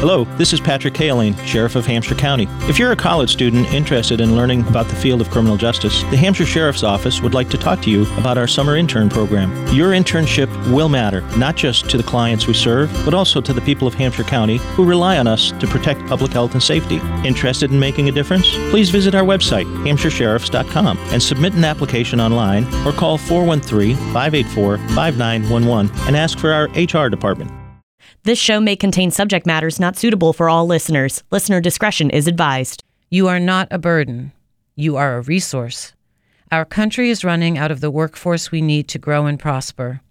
Hello, this is Patrick Cahillane, Sheriff of Hampshire County. If you're a college student interested in learning about the field of criminal justice, the Hampshire Sheriff's Office would like to talk to you about our summer intern program. Your internship will matter, not just to the clients we serve, but also to the people of Hampshire County who rely on us to protect public health and safety. Interested in making a difference? Please visit our website, hampshiresheriffs.com, and submit an application online or call 413 584 5911 and ask for our HR department. This show may contain subject matters not suitable for all listeners. Listener discretion is advised. You are not a burden. You are a resource. Our country is running out of the workforce we need to grow and prosper.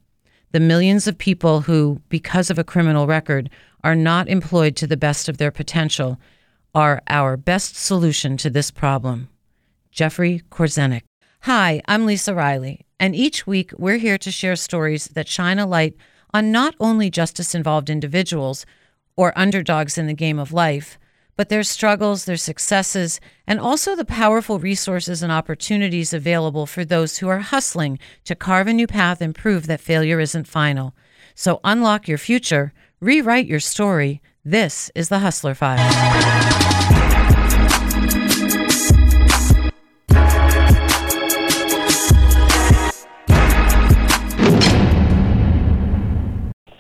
The millions of people who, because of a criminal record, are not employed to the best of their potential are our best solution to this problem. Jeffrey Korzenik. Hi, I'm Lisa Riley, and each week we're here to share stories that shine a light on not only justice involved individuals or underdogs in the game of life, but their struggles, their successes, and also the powerful resources and opportunities available for those who are hustling to carve a new path and prove that failure isn't final. So unlock your future, rewrite your story. This is the Hustler Files.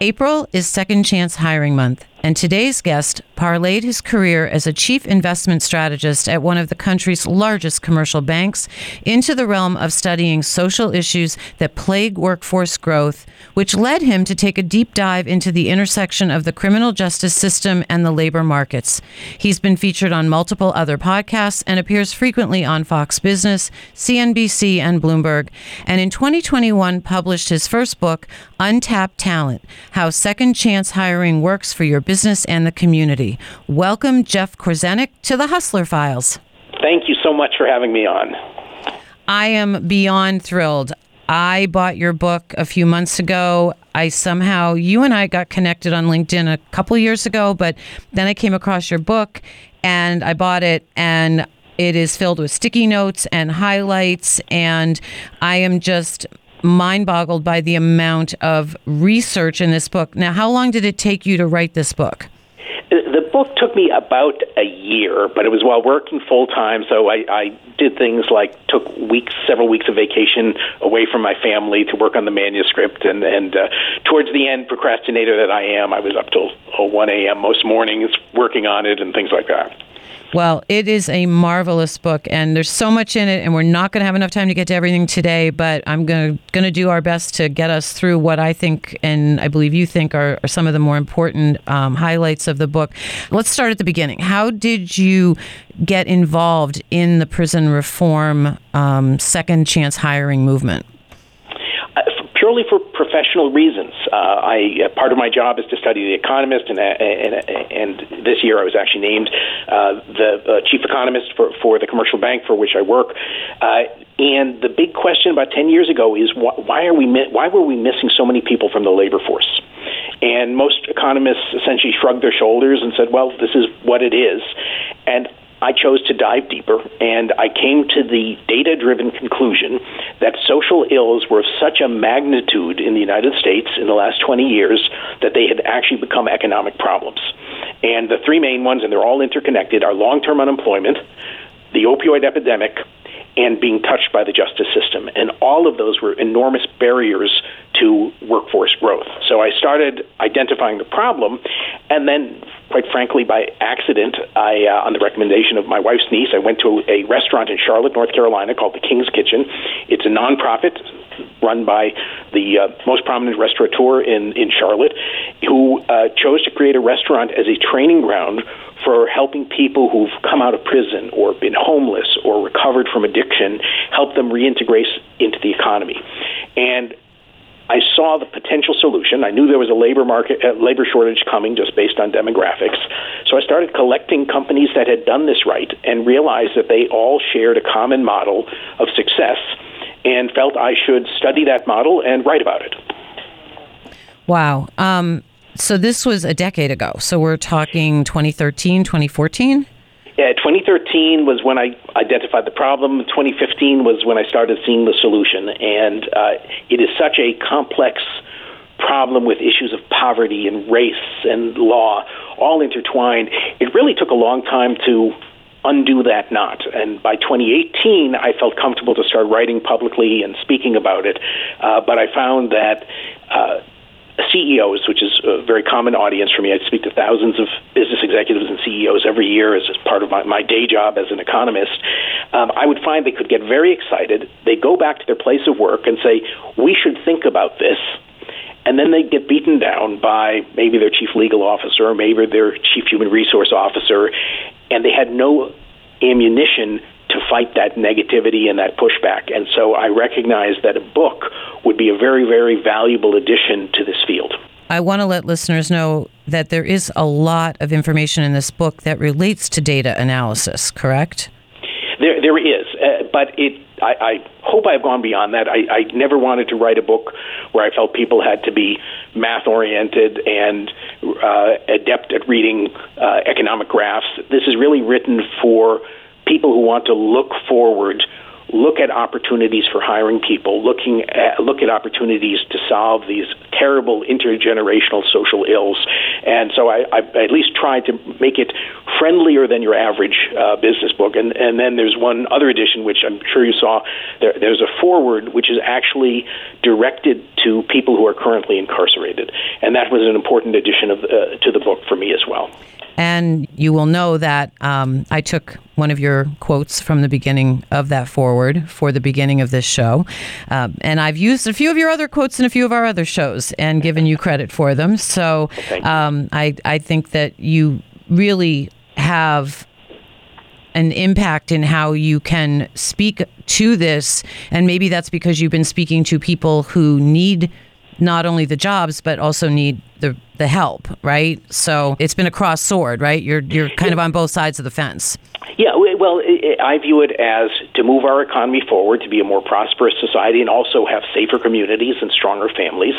April is Second Chance Hiring Month, and today's guest parlayed his career as a chief investment strategist at one of the country's largest commercial banks into the realm of studying social issues that plague workforce growth, which led him to take a deep dive into the intersection of the criminal justice system and the labor markets. He's been featured on multiple other podcasts and appears frequently on Fox Business, CNBC, and Bloomberg, and in 2021 published his first book, Untapped Talent How Second Chance Hiring Works for Your business and the community. Welcome, Jeff Korzenik, to the Hustler Files. Thank you so much for having me on. I am beyond thrilled. I bought your book a few months ago. I somehow, you and I got connected on LinkedIn a couple years ago, but then I came across your book and I bought it and it is filled with sticky notes and highlights. And I am just mind boggled by the amount of research in this book. Now, how long did it take you to write this book? The book took me about a year, but it was while working full time. So I, I did things like took weeks, several weeks of vacation away from my family to work on the manuscript. And, and uh, towards the end, procrastinator that I am, I was up till oh, 1 a.m. most mornings working on it and things like that. Well, it is a marvelous book, and there's so much in it, and we're not going to have enough time to get to everything today. But I'm going to do our best to get us through what I think, and I believe you think, are, are some of the more important um, highlights of the book. Let's start at the beginning. How did you get involved in the prison reform um, second chance hiring movement? purely for professional reasons. Uh, I uh, part of my job is to study the economist, and uh, and, and this year I was actually named uh, the uh, chief economist for for the commercial bank for which I work. Uh, and the big question about ten years ago is wh- why are we mi- why were we missing so many people from the labor force? And most economists essentially shrugged their shoulders and said, "Well, this is what it is." And I chose to dive deeper, and I came to the data driven conclusion that social ills were of such a magnitude in the United States in the last 20 years that they had actually become economic problems. And the three main ones, and they're all interconnected, are long term unemployment, the opioid epidemic, and being touched by the justice system. And all of those were enormous barriers to workforce growth. So I started identifying the problem, and then, quite frankly, by accident, I, uh, on the recommendation of my wife's niece, I went to a restaurant in Charlotte, North Carolina called the King's Kitchen. It's a nonprofit run by the uh, most prominent restaurateur in, in Charlotte, who uh, chose to create a restaurant as a training ground for helping people who've come out of prison or been homeless or recovered from addiction, help them reintegrate into the economy. And I saw the potential solution. I knew there was a labor market, uh, labor shortage coming just based on demographics. So I started collecting companies that had done this right and realized that they all shared a common model of success and felt I should study that model and write about it. Wow. Um, so this was a decade ago. So we're talking 2013, 2014? Yeah, 2013 was when I identified the problem. 2015 was when I started seeing the solution. And uh, it is such a complex problem with issues of poverty and race and law all intertwined. It really took a long time to undo that knot. And by 2018, I felt comfortable to start writing publicly and speaking about it. Uh, but I found that. Uh, CEOs, which is a very common audience for me. I speak to thousands of business executives and CEOs every year as, as part of my, my day job as an economist. Um, I would find they could get very excited. They go back to their place of work and say, "We should think about this." And then they get beaten down by maybe their chief legal officer maybe their chief human resource officer, and they had no ammunition to fight that negativity and that pushback. And so I recognize that a book would be a very, very valuable addition to this field. I want to let listeners know that there is a lot of information in this book that relates to data analysis, correct? There, there is, uh, but it. I, I hope I've gone beyond that. I, I never wanted to write a book where I felt people had to be math oriented and uh, adept at reading uh, economic graphs. This is really written for people who want to look forward, look at opportunities for hiring people, looking at, look at opportunities to solve these terrible intergenerational social ills. And so I, I at least tried to make it friendlier than your average uh, business book. And, and then there's one other edition, which I'm sure you saw. There, there's a foreword, which is actually directed to people who are currently incarcerated. And that was an important addition of, uh, to the book for me as well. And you will know that um, I took one of your quotes from the beginning of that foreword for the beginning of this show. Uh, and I've used a few of your other quotes in a few of our other shows and given you credit for them. So um, I, I think that you really have an impact in how you can speak to this. And maybe that's because you've been speaking to people who need not only the jobs, but also need the the help, right? So it's been a cross sword, right? You're you're kind of on both sides of the fence. Yeah, well, I view it as to move our economy forward, to be a more prosperous society, and also have safer communities and stronger families.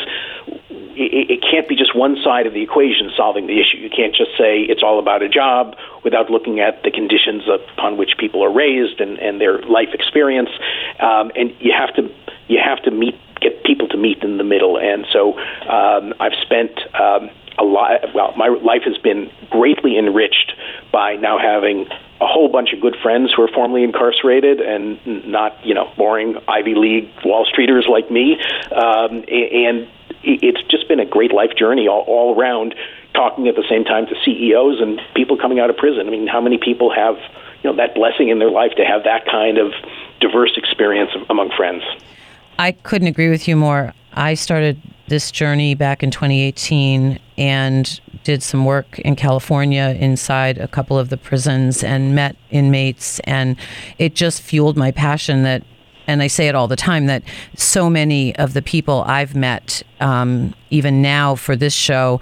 It can't be just one side of the equation solving the issue. You can't just say it's all about a job without looking at the conditions upon which people are raised and, and their life experience. Um, and you have to you have to meet get people to meet in the middle. And so um, I've spent um, a lot. Well, my life has been greatly enriched by now having a whole bunch of good friends who are formerly incarcerated and not, you know, boring Ivy League Wall Streeters like me. Um, and it's just been a great life journey all, all around. Talking at the same time to CEOs and people coming out of prison. I mean, how many people have you know that blessing in their life to have that kind of diverse experience among friends? I couldn't agree with you more. I started this journey back in 2018 and did some work in California inside a couple of the prisons and met inmates and it just fueled my passion that and I say it all the time that so many of the people I've met um, even now for this show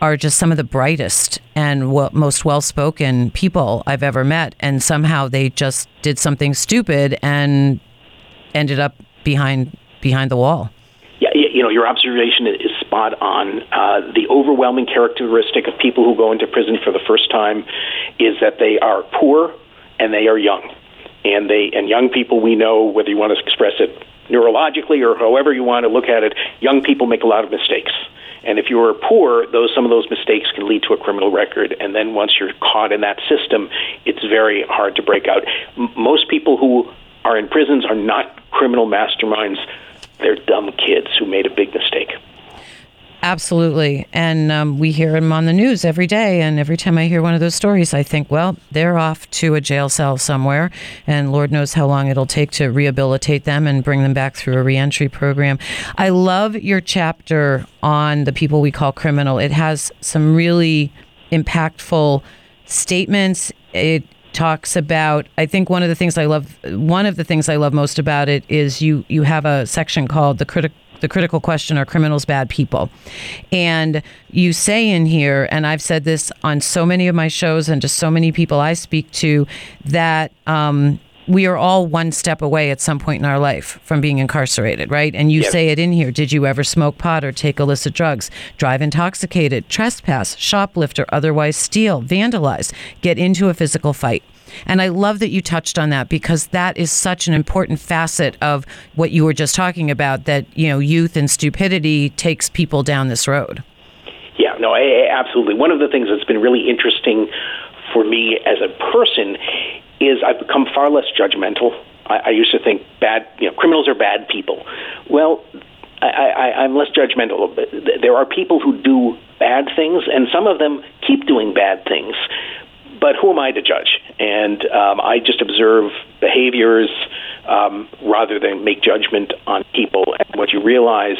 are just some of the brightest and most well-spoken people I've ever met and somehow they just did something stupid and ended up behind behind the wall. Yeah, you know, your observation is spot on. Uh, the overwhelming characteristic of people who go into prison for the first time is that they are poor and they are young. And they and young people we know whether you want to express it neurologically or however you want to look at it, young people make a lot of mistakes. And if you are poor, those some of those mistakes can lead to a criminal record. And then once you're caught in that system, it's very hard to break out. M- most people who are in prisons are not criminal masterminds. They're dumb kids who made a big mistake. Absolutely. And um, we hear them on the news every day. And every time I hear one of those stories, I think, well, they're off to a jail cell somewhere. And Lord knows how long it'll take to rehabilitate them and bring them back through a reentry program. I love your chapter on the people we call criminal. It has some really impactful statements. It talks about i think one of the things i love one of the things i love most about it is you you have a section called the critical the critical question are criminals bad people? And you say in here and i've said this on so many of my shows and just so many people i speak to that um, we are all one step away at some point in our life from being incarcerated, right? And you yep. say it in here. Did you ever smoke pot or take illicit drugs, drive intoxicated, trespass, shoplift, or otherwise steal, vandalize, get into a physical fight? And I love that you touched on that because that is such an important facet of what you were just talking about that, you know, youth and stupidity takes people down this road. Yeah, no, I, absolutely. One of the things that's been really interesting for me as a person is I've become far less judgmental. I, I used to think bad, you know, criminals are bad people. Well, I, I, I'm less judgmental. There are people who do bad things, and some of them keep doing bad things. But who am I to judge? And um, I just observe behaviors um, rather than make judgment on people. And what you realize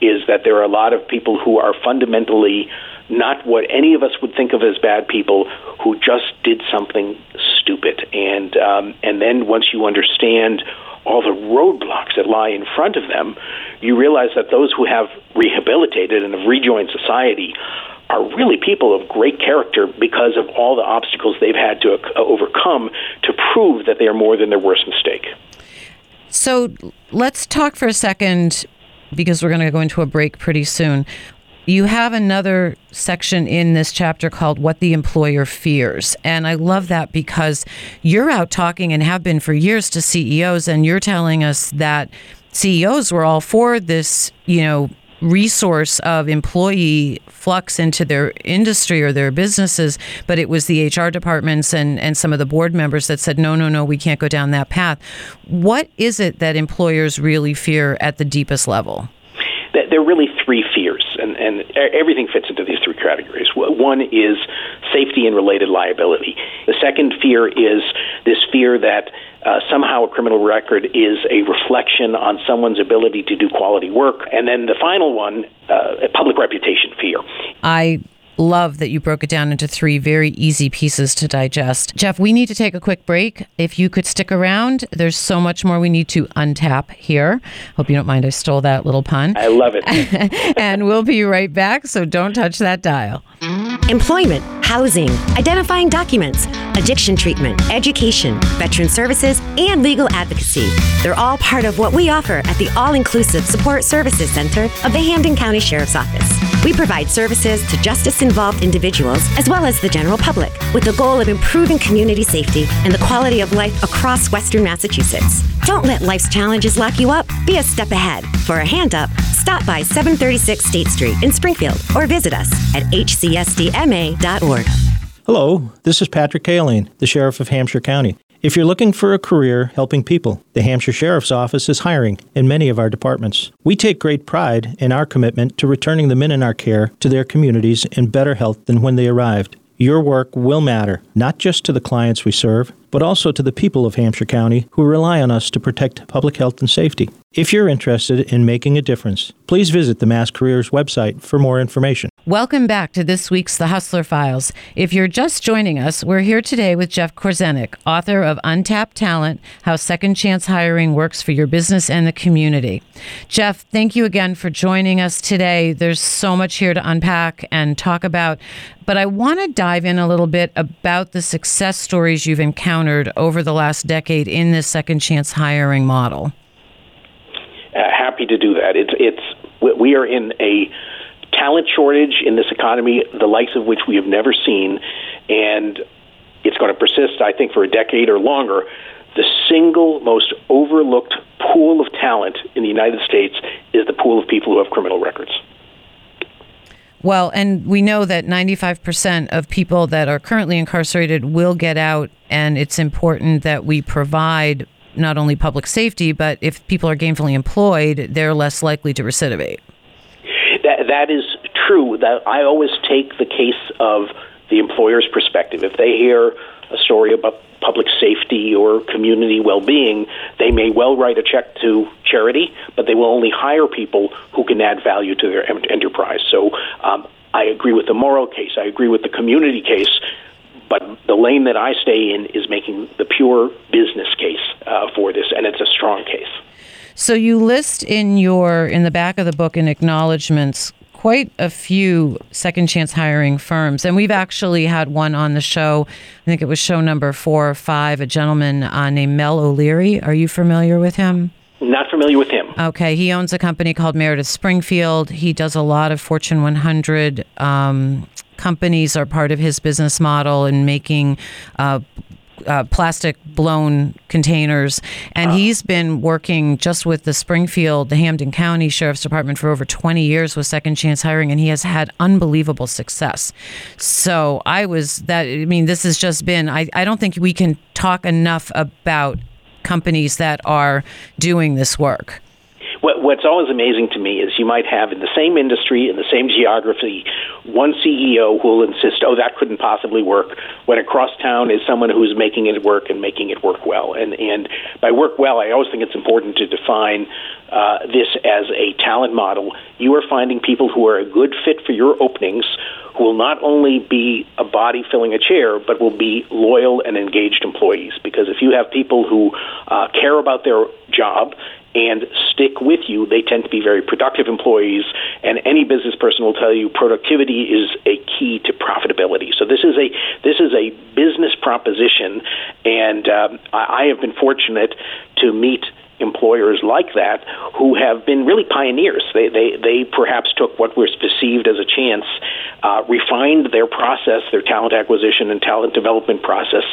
is that there are a lot of people who are fundamentally not what any of us would think of as bad people who just did something stupid. And um, and then once you understand all the roadblocks that lie in front of them, you realize that those who have rehabilitated and have rejoined society are really people of great character because of all the obstacles they've had to uh, overcome to prove that they are more than their worst mistake. So let's talk for a second because we're going to go into a break pretty soon. You have another section in this chapter called What the Employer Fears. And I love that because you're out talking and have been for years to CEOs, and you're telling us that CEOs were all for this, you know, resource of employee flux into their industry or their businesses, but it was the HR departments and, and some of the board members that said, no, no, no, we can't go down that path. What is it that employers really fear at the deepest level? There are really three fears, and, and everything fits into these three categories. One is safety and related liability. The second fear is this fear that uh, somehow a criminal record is a reflection on someone's ability to do quality work. And then the final one, uh, a public reputation fear. I love that you broke it down into three very easy pieces to digest. Jeff, we need to take a quick break. If you could stick around, there's so much more we need to untap here. Hope you don't mind I stole that little pun. I love it. and we'll be right back, so don't touch that dial. Employment, housing, identifying documents, addiction treatment, education, veteran services, and legal advocacy. They're all part of what we offer at the All Inclusive Support Services Center of the Hampden County Sheriff's Office. We provide services to justice involved individuals as well as the general public with the goal of improving community safety and the quality of life across Western Massachusetts. Don't let life's challenges lock you up. Be a step ahead. For a hand up, stop by 736 State Street in Springfield or visit us at hcsdma.org. Hello, this is Patrick Cahillane, the Sheriff of Hampshire County. If you're looking for a career helping people, the Hampshire Sheriff's Office is hiring in many of our departments. We take great pride in our commitment to returning the men in our care to their communities in better health than when they arrived. Your work will matter, not just to the clients we serve, but also to the people of Hampshire County who rely on us to protect public health and safety. If you're interested in making a difference, please visit the Mass Careers website for more information. Welcome back to this week's The Hustler Files. If you're just joining us, we're here today with Jeff Korzenik, author of Untapped Talent How Second Chance Hiring Works for Your Business and the Community. Jeff, thank you again for joining us today. There's so much here to unpack and talk about, but I want to dive in a little bit about the success stories you've encountered over the last decade in this second chance hiring model. Uh, happy to do that. It's, it's, we are in a talent shortage in this economy, the likes of which we have never seen, and it's going to persist, I think, for a decade or longer. The single most overlooked pool of talent in the United States is the pool of people who have criminal records. Well, and we know that 95% of people that are currently incarcerated will get out, and it's important that we provide not only public safety, but if people are gainfully employed, they're less likely to recidivate that that is true. That I always take the case of the employer's perspective. If they hear a story about public safety or community well-being, they may well write a check to charity, but they will only hire people who can add value to their enterprise. So um, I agree with the moral case. I agree with the community case. But the lane that I stay in is making the pure business case uh, for this, and it's a strong case. So you list in your in the back of the book in acknowledgments quite a few second chance hiring firms. And we've actually had one on the show. I think it was show number four or five, a gentleman uh, named Mel O'Leary. Are you familiar with him? Not familiar with him. Okay. He owns a company called Meredith Springfield. He does a lot of Fortune 100 um, companies are part of his business model in making uh, uh, plastic blown containers. And he's been working just with the Springfield, the Hampden County Sheriff's Department for over 20 years with second chance hiring, and he has had unbelievable success. So I was that, I mean, this has just been, I, I don't think we can talk enough about companies that are doing this work. What, what's always amazing to me is you might have in the same industry, in the same geography, one CEO who will insist, oh, that couldn't possibly work, when across town is someone who's making it work and making it work well. And, and by work well, I always think it's important to define uh, this as a talent model. You are finding people who are a good fit for your openings who will not only be a body filling a chair, but will be loyal and engaged employees. Because if you have people who uh, care about their job and stick with you, they tend to be very productive employees. And any business person will tell you productivity is a key to profitability. So this is a this is a business proposition, and um, I, I have been fortunate to meet employers like that who have been really pioneers. They, they, they perhaps took what was perceived as a chance, uh, refined their process, their talent acquisition and talent development process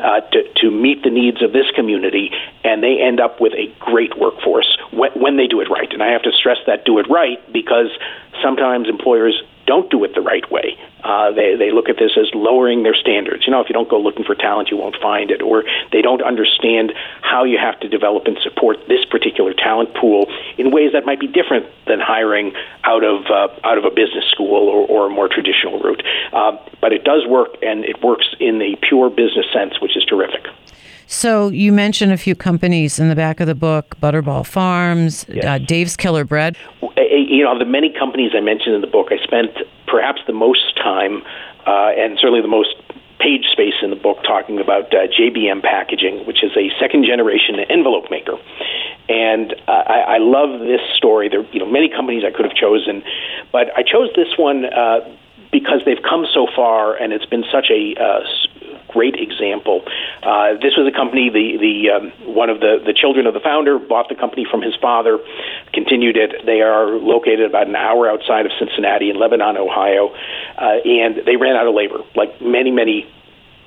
uh, to, to meet the needs of this community, and they end up with a great workforce when, when they do it right. And I have to stress that do it right because sometimes employers don't do it the right way. Uh, they they look at this as lowering their standards. You know, if you don't go looking for talent, you won't find it, or they don't understand how you have to develop and support this particular talent pool in ways that might be different than hiring out of uh, out of a business school or, or a more traditional route. Uh, but it does work, and it works in the pure business sense, which is terrific. So you mentioned a few companies in the back of the book: Butterball Farms, yes. uh, Dave's Killer Bread. You know, the many companies I mentioned in the book, I spent perhaps the most time uh, and certainly the most page space in the book talking about uh, JBM Packaging, which is a second generation envelope maker. And uh, I, I love this story. There, you know, many companies I could have chosen, but I chose this one uh, because they've come so far, and it's been such a uh, great example. Uh, this was a company. The the um, one of the the children of the founder bought the company from his father, continued it. They are located about an hour outside of Cincinnati in Lebanon, Ohio, uh, and they ran out of labor, like many many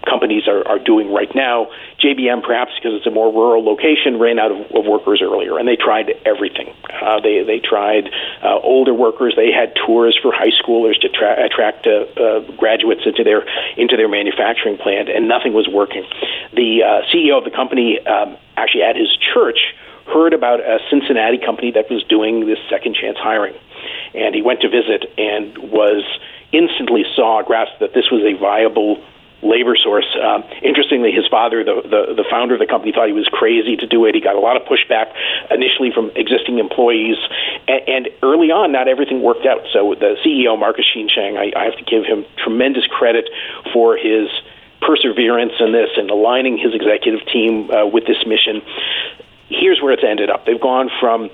companies are, are doing right now. JBM, perhaps because it's a more rural location, ran out of, of workers earlier, and they tried everything. Uh, they they tried uh, older workers. They had tours for high schoolers to tra- attract uh, uh, graduates into their into their manufacturing plant, and nothing was working. The uh, CEO of the company, um, actually at his church, heard about a Cincinnati company that was doing this second chance hiring, and he went to visit and was instantly saw grasped that this was a viable labor source. Um, interestingly, his father, the, the, the founder of the company, thought he was crazy to do it. He got a lot of pushback initially from existing employees, and, and early on, not everything worked out. So the CEO, Marcus Sheanshang, I, I have to give him tremendous credit for his perseverance in this and aligning his executive team uh, with this mission. Here's where it's ended up. They've gone from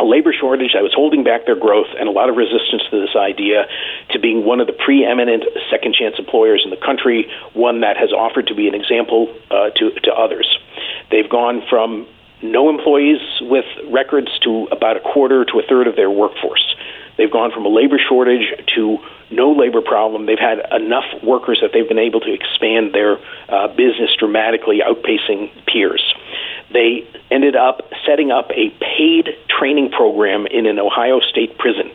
a labor shortage that was holding back their growth and a lot of resistance to this idea to being one of the preeminent second chance employers in the country, one that has offered to be an example uh, to, to others. They've gone from no employees with records to about a quarter to a third of their workforce. They've gone from a labor shortage to no labor problem. They've had enough workers that they've been able to expand their uh, business dramatically, outpacing peers. They ended up setting up a paid training program in an Ohio state prison.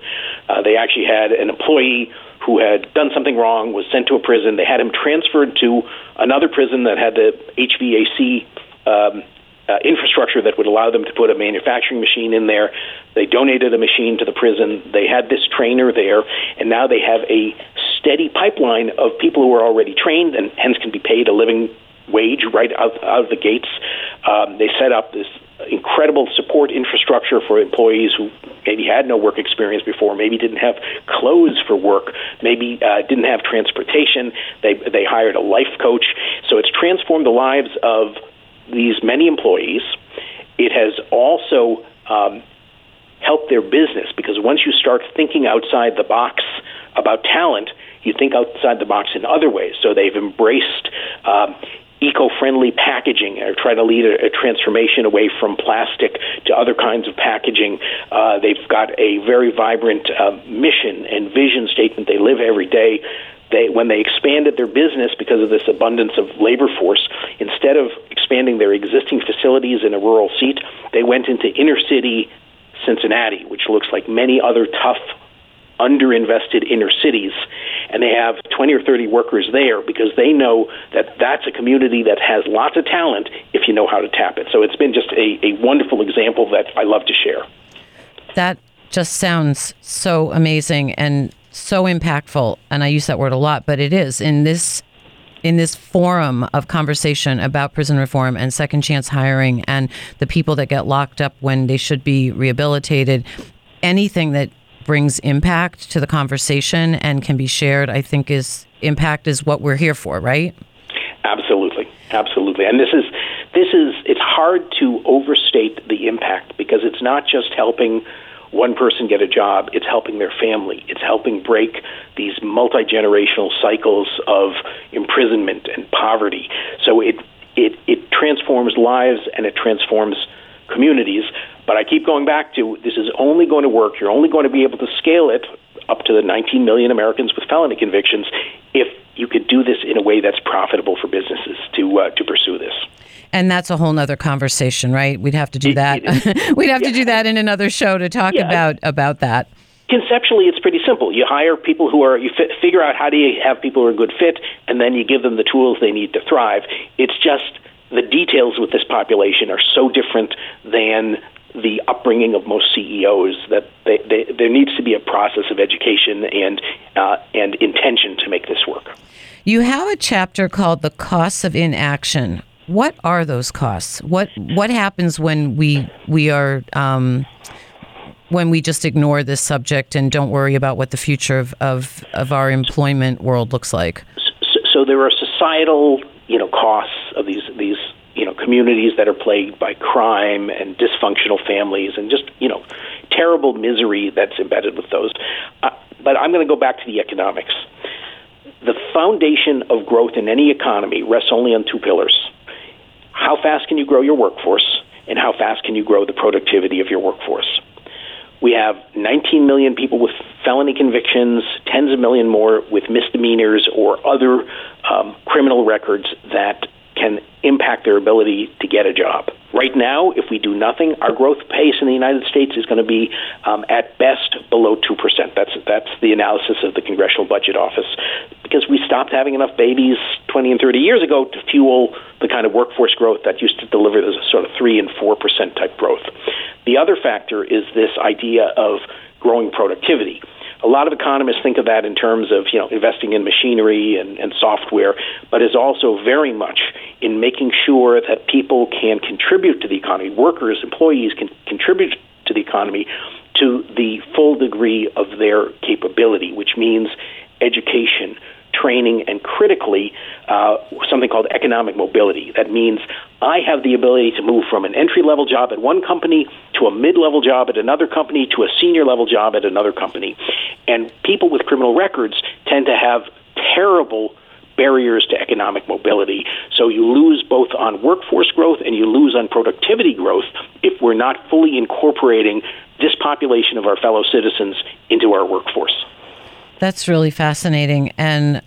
Uh, they actually had an employee who had done something wrong, was sent to a prison. They had him transferred to another prison that had the HVAC um, uh, infrastructure that would allow them to put a manufacturing machine in there. They donated a machine to the prison. They had this trainer there, and now they have a steady pipeline of people who are already trained and hence can be paid a living wage right out, out of the gates. Um, they set up this incredible support infrastructure for employees who maybe had no work experience before, maybe didn't have clothes for work, maybe uh, didn't have transportation. They they hired a life coach, so it's transformed the lives of these many employees. It has also um, helped their business because once you start thinking outside the box about talent, you think outside the box in other ways. So they've embraced um, eco-friendly packaging or try to lead a, a, transformation away from plastic to other kinds of packaging. Uh, they've got a very vibrant uh, mission and vision statement. They live every day they when they expanded their business because of this abundance of labor force, instead of expanding their existing facilities in a rural seat, they went into inner city Cincinnati, which looks like many other tough underinvested inner cities and they have 20 or 30 workers there because they know that that's a community that has lots of talent if you know how to tap it. So it's been just a, a wonderful example that I love to share. That just sounds so amazing and so impactful and I use that word a lot, but it is in this in this forum of conversation about prison reform and second chance hiring and the people that get locked up when they should be rehabilitated anything that brings impact to the conversation and can be shared, I think is impact is what we're here for, right? Absolutely. Absolutely. And this is this is it's hard to overstate the impact because it's not just helping one person get a job, it's helping their family. It's helping break these multi-generational cycles of imprisonment and poverty. So it it it transforms lives and it transforms communities. But I keep going back to this is only going to work. You're only going to be able to scale it up to the 19 million Americans with felony convictions if you could do this in a way that's profitable for businesses to uh, to pursue this. And that's a whole nother conversation, right? We'd have to do that. We'd have yeah. to do that in another show to talk yeah. about about that. Conceptually, it's pretty simple. You hire people who are you f- figure out how do you have people who are a good fit, and then you give them the tools they need to thrive. It's just the details with this population are so different than the upbringing of most CEOs that they, they, there needs to be a process of education and uh, and intention to make this work. You have a chapter called "The Costs of Inaction." What are those costs? What what happens when we we are um, when we just ignore this subject and don't worry about what the future of, of, of our employment world looks like? So, so there are societal you know costs of these these you know communities that are plagued by crime and dysfunctional families and just you know terrible misery that's embedded with those. Uh, but I'm going to go back to the economics. The foundation of growth in any economy rests only on two pillars: how fast can you grow your workforce, and how fast can you grow the productivity of your workforce. We have 19 million people with felony convictions, tens of million more with misdemeanors or other um, criminal records that can impact their ability to get a job. Right now, if we do nothing, our growth pace in the United States is going to be um, at best below two percent. That's that's the analysis of the Congressional Budget Office because we stopped having enough babies 20 and 30 years ago to fuel the kind of workforce growth that used to deliver this sort of three and four percent type growth. The other factor is this idea of growing productivity a lot of economists think of that in terms of you know investing in machinery and, and software, but is also very much in making sure that people can contribute to the economy. Workers, employees can contribute to the economy to the full degree of their capability, which means education, training, and critically, uh, something called economic mobility. That means I have the ability to move from an entry level job at one company to a mid level job at another company to a senior level job at another company. And people with criminal records tend to have terrible barriers to economic mobility. So you lose both on workforce growth and you lose on productivity growth if we're not fully incorporating this population of our fellow citizens into our workforce. That's really fascinating. And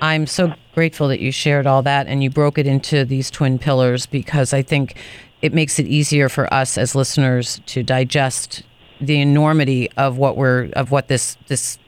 I'm so grateful that you shared all that and you broke it into these twin pillars because I think it makes it easier for us as listeners to digest the enormity of what we're of what this this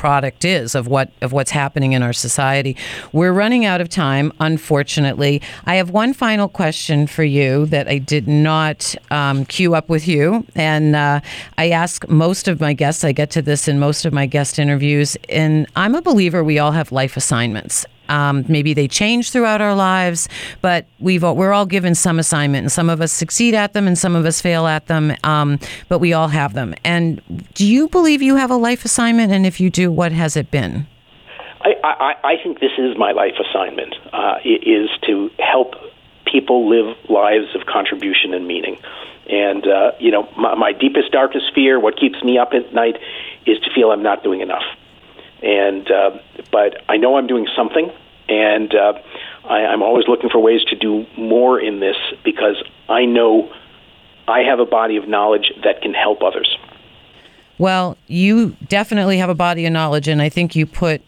product is of what of what's happening in our society. We're running out of time, unfortunately. I have one final question for you that I did not um, queue up with you, and uh, I ask most of my guests. I get to this in most of my guest interviews, and I'm a believer we all have life assignments. Um, maybe they change throughout our lives, but we've we're all given some assignment, and some of us succeed at them, and some of us fail at them. Um, but we all have them. And do you believe you have a life assignment? And if you do, what has it been? I, I, I think this is my life assignment. Uh, is to help people live lives of contribution and meaning. And uh, you know, my, my deepest, darkest fear, what keeps me up at night, is to feel I'm not doing enough and uh, but I know I'm doing something, and uh, I, I'm always looking for ways to do more in this because I know I have a body of knowledge that can help others. Well, you definitely have a body of knowledge, and I think you put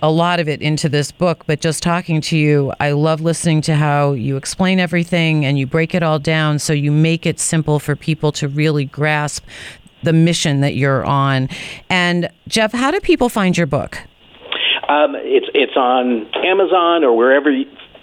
a lot of it into this book, but just talking to you, I love listening to how you explain everything and you break it all down so you make it simple for people to really grasp the mission that you're on. And Jeff, how do people find your book? Um, it's it's on Amazon or wherever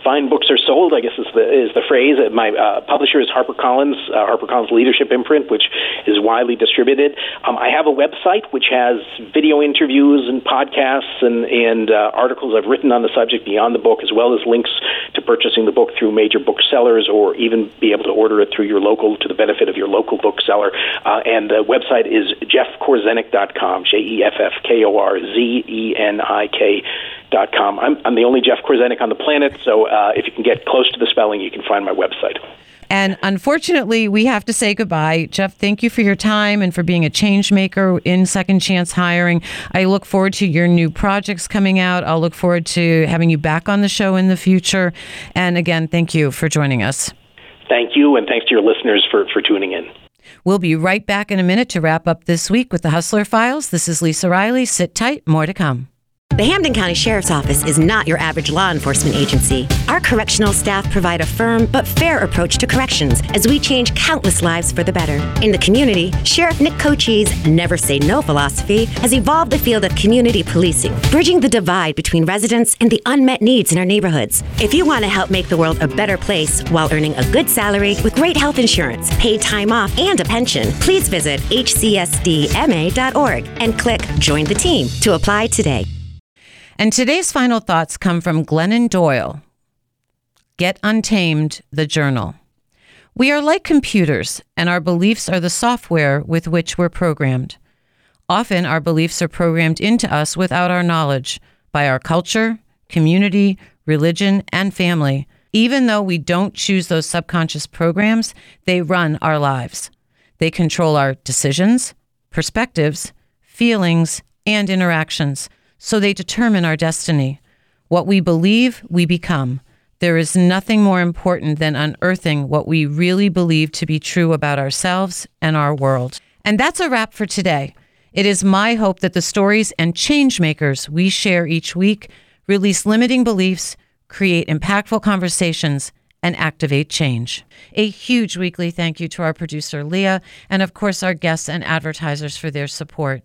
fine books are sold. I guess is the is the phrase. Uh, my uh, publisher is HarperCollins, uh, HarperCollins Leadership Imprint, which is widely distributed. Um, I have a website which has video interviews and podcasts and and uh, articles I've written on the subject beyond the book, as well as links to purchasing the book through major booksellers or even be able to order it through your local to the benefit of your local bookseller. Uh, and the website is jeffkorzenik.com. J E F F K O R Z E N I K com. I'm, I'm the only Jeff Korzenik on the planet, so uh, if you can get close to the spelling, you can find my website. And unfortunately, we have to say goodbye. Jeff, thank you for your time and for being a change maker in Second Chance Hiring. I look forward to your new projects coming out. I'll look forward to having you back on the show in the future. And again, thank you for joining us. Thank you, and thanks to your listeners for, for tuning in. We'll be right back in a minute to wrap up this week with the Hustler Files. This is Lisa Riley. Sit tight, more to come. The Hampden County Sheriff's Office is not your average law enforcement agency. Our correctional staff provide a firm but fair approach to corrections as we change countless lives for the better. In the community, Sheriff Nick Cocchi's never say no philosophy has evolved the field of community policing, bridging the divide between residents and the unmet needs in our neighborhoods. If you want to help make the world a better place while earning a good salary with great health insurance, paid time off, and a pension, please visit hcsdma.org and click Join the Team to apply today. And today's final thoughts come from Glennon Doyle. Get Untamed, the journal. We are like computers, and our beliefs are the software with which we're programmed. Often, our beliefs are programmed into us without our knowledge by our culture, community, religion, and family. Even though we don't choose those subconscious programs, they run our lives. They control our decisions, perspectives, feelings, and interactions so they determine our destiny. What we believe, we become. There is nothing more important than unearthing what we really believe to be true about ourselves and our world. And that's a wrap for today. It is my hope that the stories and change makers we share each week release limiting beliefs, create impactful conversations, and activate change. A huge weekly thank you to our producer, Leah, and of course, our guests and advertisers for their support.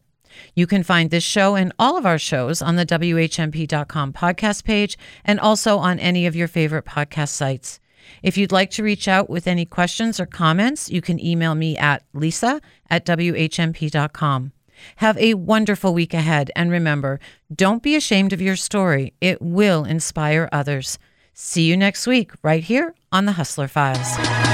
You can find this show and all of our shows on the WHMP.com podcast page and also on any of your favorite podcast sites. If you'd like to reach out with any questions or comments, you can email me at lisa at WHMP.com. Have a wonderful week ahead. And remember, don't be ashamed of your story, it will inspire others. See you next week, right here on the Hustler Files.